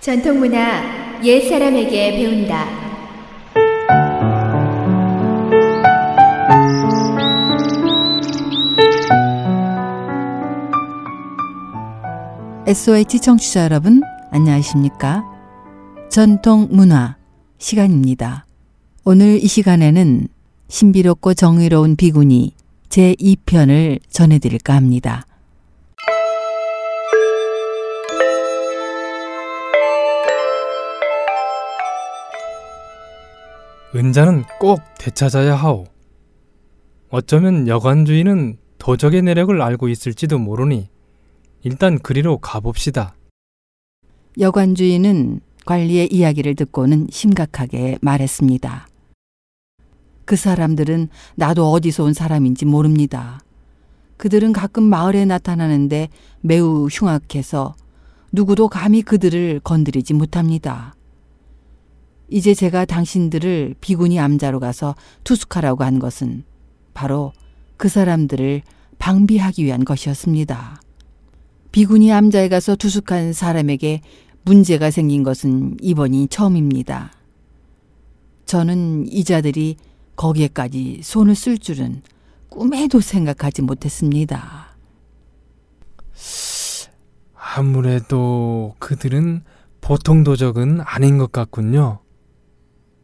전통문화 옛 사람에게 배운다. SOH 청취자 여러분, 안녕하십니까? 전통문화 시간입니다. 오늘 이 시간에는 신비롭고 정의로운 비구니 제2편을 전해드릴까 합니다. 은자는 꼭 되찾아야 하오. 어쩌면 여관주인은 도적의 내력을 알고 있을지도 모르니 일단 그리로 가봅시다. 여관주인은 관리의 이야기를 듣고는 심각하게 말했습니다. 그 사람들은 나도 어디서 온 사람인지 모릅니다. 그들은 가끔 마을에 나타나는데 매우 흉악해서 누구도 감히 그들을 건드리지 못합니다. 이제 제가 당신들을 비구니 암자로 가서 투숙하라고 한 것은 바로 그 사람들을 방비하기 위한 것이었습니다. 비구니 암자에 가서 투숙한 사람에게 문제가 생긴 것은 이번이 처음입니다. 저는 이자들이 거기에까지 손을 쓸 줄은 꿈에도 생각하지 못했습니다. 아무래도 그들은 보통 도적은 아닌 것 같군요.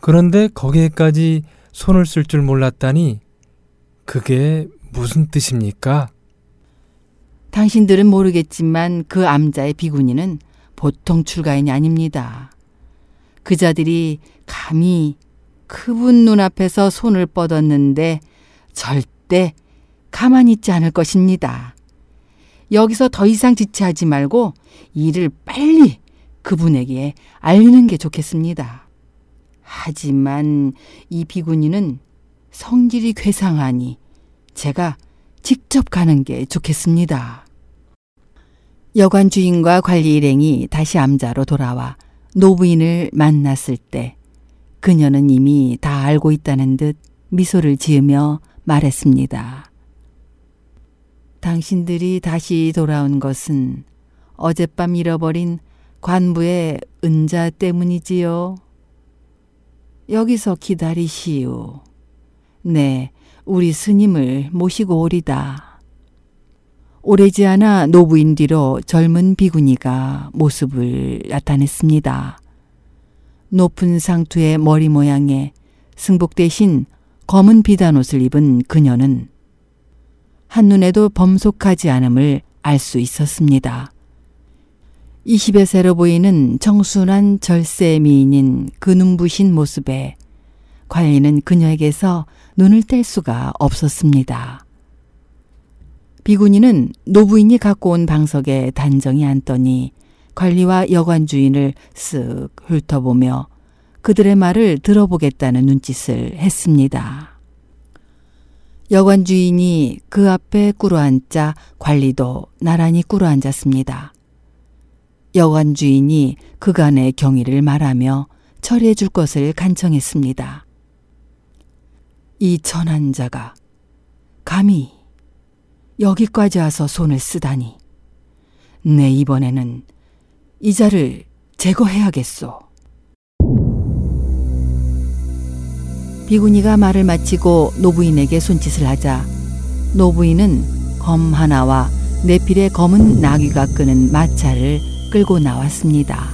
그런데 거기에까지 손을 쓸 줄 몰랐다니 그게 무슨 뜻입니까? 당신들은 모르겠지만 그 암자의 비구니는 보통 출가인이 아닙니다. 그자들이 감히 그분 눈앞에서 손을 뻗었는데 절대 가만히 있지 않을 것입니다. 여기서 더 이상 지체하지 말고 일을 빨리 그분에게 알리는 게 좋겠습니다. 하지만 이 비구니는 성질이 괴상하니 제가 직접 가는 게 좋겠습니다. 여관 주인과 관리 일행이 다시 암자로 돌아와 노부인을 만났을 때 그녀는 이미 다 알고 있다는 듯 미소를 지으며 말했습니다. 당신들이 다시 돌아온 것은 어젯밤 잃어버린 관부의 은자 때문이지요. 여기서 기다리시오. 네, 우리 스님을 모시고 오리다. 오래지 않아 노부인 뒤로 젊은 비구니가 모습을 나타냈습니다. 높은 상투의 머리 모양에 승복 대신 검은 비단옷을 입은 그녀는 한눈에도 범속하지 않음을 알 수 있었습니다. 20여 세로 보이는 청순한 절세 미인인 그 눈부신 모습에 관리는 그녀에게서 눈을 뗄 수가 없었습니다. 비구니는 노부인이 갖고 온 방석에 단정히 앉더니 관리와 여관 주인을 쓱 훑어보며 그들의 말을 들어보겠다는 눈짓을 했습니다. 여관 주인이 그 앞에 꿇어앉자 관리도 나란히 꿇어앉았습니다. 여관 주인이 그간의 경위를 말하며 처리해 줄 것을 간청했습니다. 이 천한 자가 감히 여기까지 와서 손을 쓰다니. 내 이번에는 이자를 제거해야겠소. 비구니가 말을 마치고 노부인에게 손짓을 하자 노부인은 검 하나와 내필에 검은 나귀가 끄는 마차를 끌고 나왔습니다.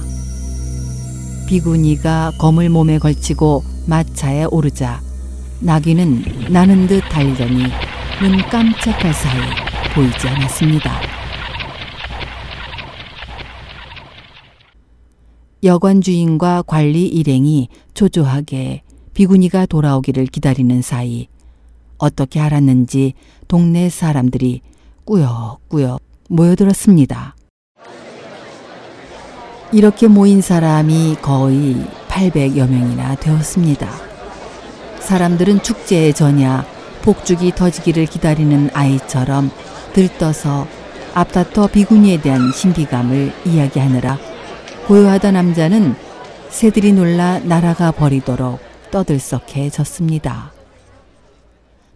비구니가 검을 몸에 걸치고 마차에 오르자 나귀는 나는 듯 달리더니 눈 깜짝할 사이 보이지 않았습니다. 여관 주인과 관리 일행이 초조하게 비구니가 돌아오기를 기다리는 사이 어떻게 알았는지 동네 사람들이 꾸역꾸역 모여들었습니다. 이렇게 모인 사람이 거의 800여 명이나 되었습니다. 사람들은 축제의 전야 복죽이 터지기를 기다리는 아이처럼 들떠서 앞다퉈 비구니에 대한 신비감을 이야기하느라 고요하던 남자는 새들이 놀라 날아가 버리도록 떠들썩해졌습니다.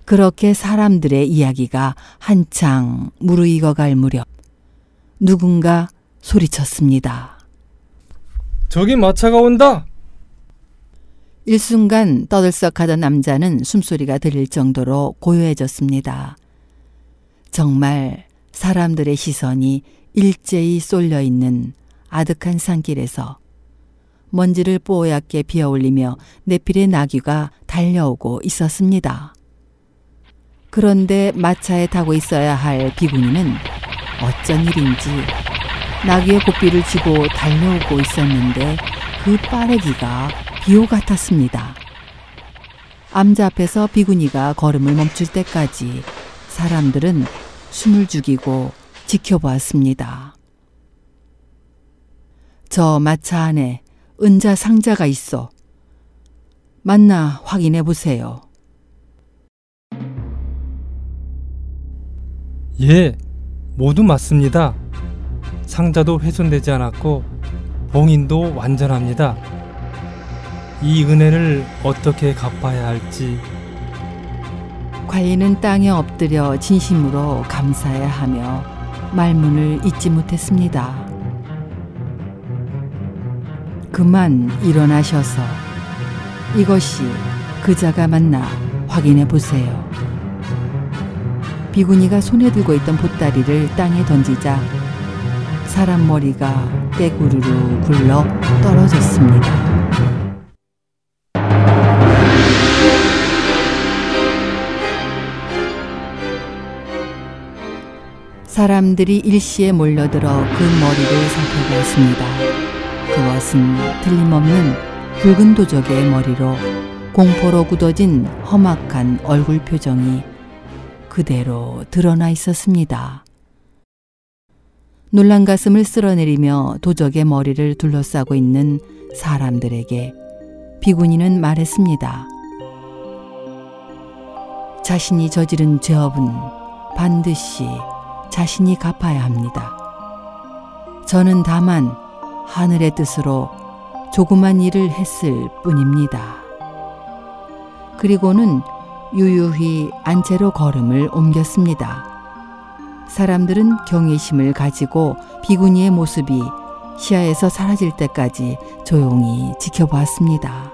그렇게 사람들의 이야기가 한창 무르익어갈 무렵 누군가 소리쳤습니다. 저기 마차가 온다. 일순간 떠들썩하던 남자는 숨소리가 들릴 정도로 고요해졌습니다. 정말 사람들의 시선이 일제히 쏠려 있는 아득한 산길에서 먼지를 뽀얗게 비어올리며 내필의 나귀가 달려오고 있었습니다. 그런데 마차에 타고 있어야 할 비구니는 어쩐 일인지 나귀의 고삐를 쥐고 달려오고 있었는데 그 빠르기가 비호 같았습니다. 암자 앞에서 비구니가 걸음을 멈출 때까지 사람들은 숨을 죽이고 지켜보았습니다. 저 마차 안에 은자 상자가 있어. 맞나 확인해 보세요. 예, 모두 맞습니다. 상자도 훼손되지 않았고 봉인도 완전합니다. 이 은혜를 어떻게 갚아야 할지 관리는 땅에 엎드려 진심으로 감사해야 하며 말문을 잇지 못했습니다. 그만 일어나셔서 이것이 그자가 맞나 확인해 보세요. 비구니가 손에 들고 있던 보따리를 땅에 던지자 사람 머리가 떼구르르 굴러 떨어졌습니다. 사람들이 일시에 몰려들어 그 머리를 살펴보았습니다. 그것은 틀림없는 붉은 도적의 머리로 공포로 굳어진 험악한 얼굴 표정이 그대로 드러나 있었습니다. 놀란 가슴을 쓸어내리며 도적의 머리를 둘러싸고 있는 사람들에게 비구니는 말했습니다. 자신이 저지른 죄업은 반드시 자신이 갚아야 합니다. 저는 다만 하늘의 뜻으로 조그만 일을 했을 뿐입니다. 그리고는 유유히 안채로 걸음을 옮겼습니다. 사람들은 경외심을 가지고 비구니의 모습이 시야에서 사라질 때까지 조용히 지켜보았습니다.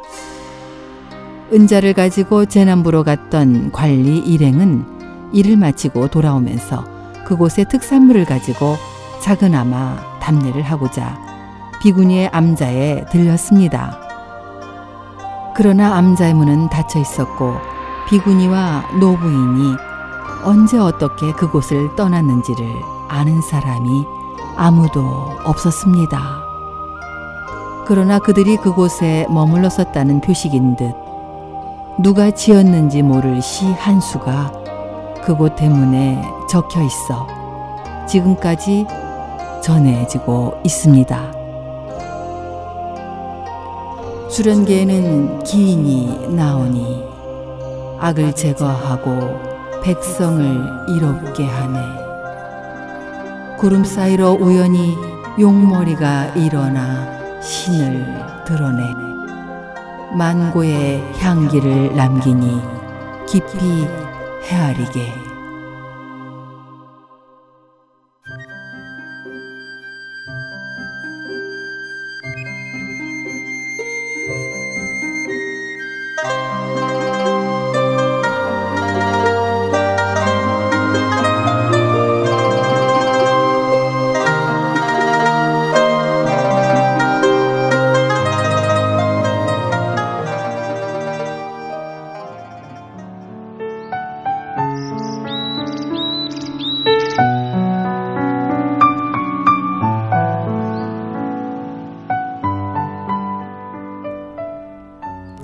은자를 가지고 재남부로 갔던 관리 일행은 일을 마치고 돌아오면서 그곳에 특산물을 가지고 작은아마 답례를 하고자 비구니의 암자에 들렸습니다. 그러나 암자의 문은 닫혀 있었고 비구니와 노부인이 언제 어떻게 그곳을 떠났는지를 아는 사람이 아무도 없었습니다. 그러나 그들이 그곳에 머물렀었다는 표식인 듯 누가 지었는지 모를 시 한 수가 그곳 대문에 적혀 있어 지금까지 전해지고 있습니다. 수련계에는 기인이 나오니 악을 제거하고 백성을 이롭게 하네. 구름 사이로 우연히 용머리가 일어나 신을 드러내 만고의 향기를 남기니 깊이 헤아리게.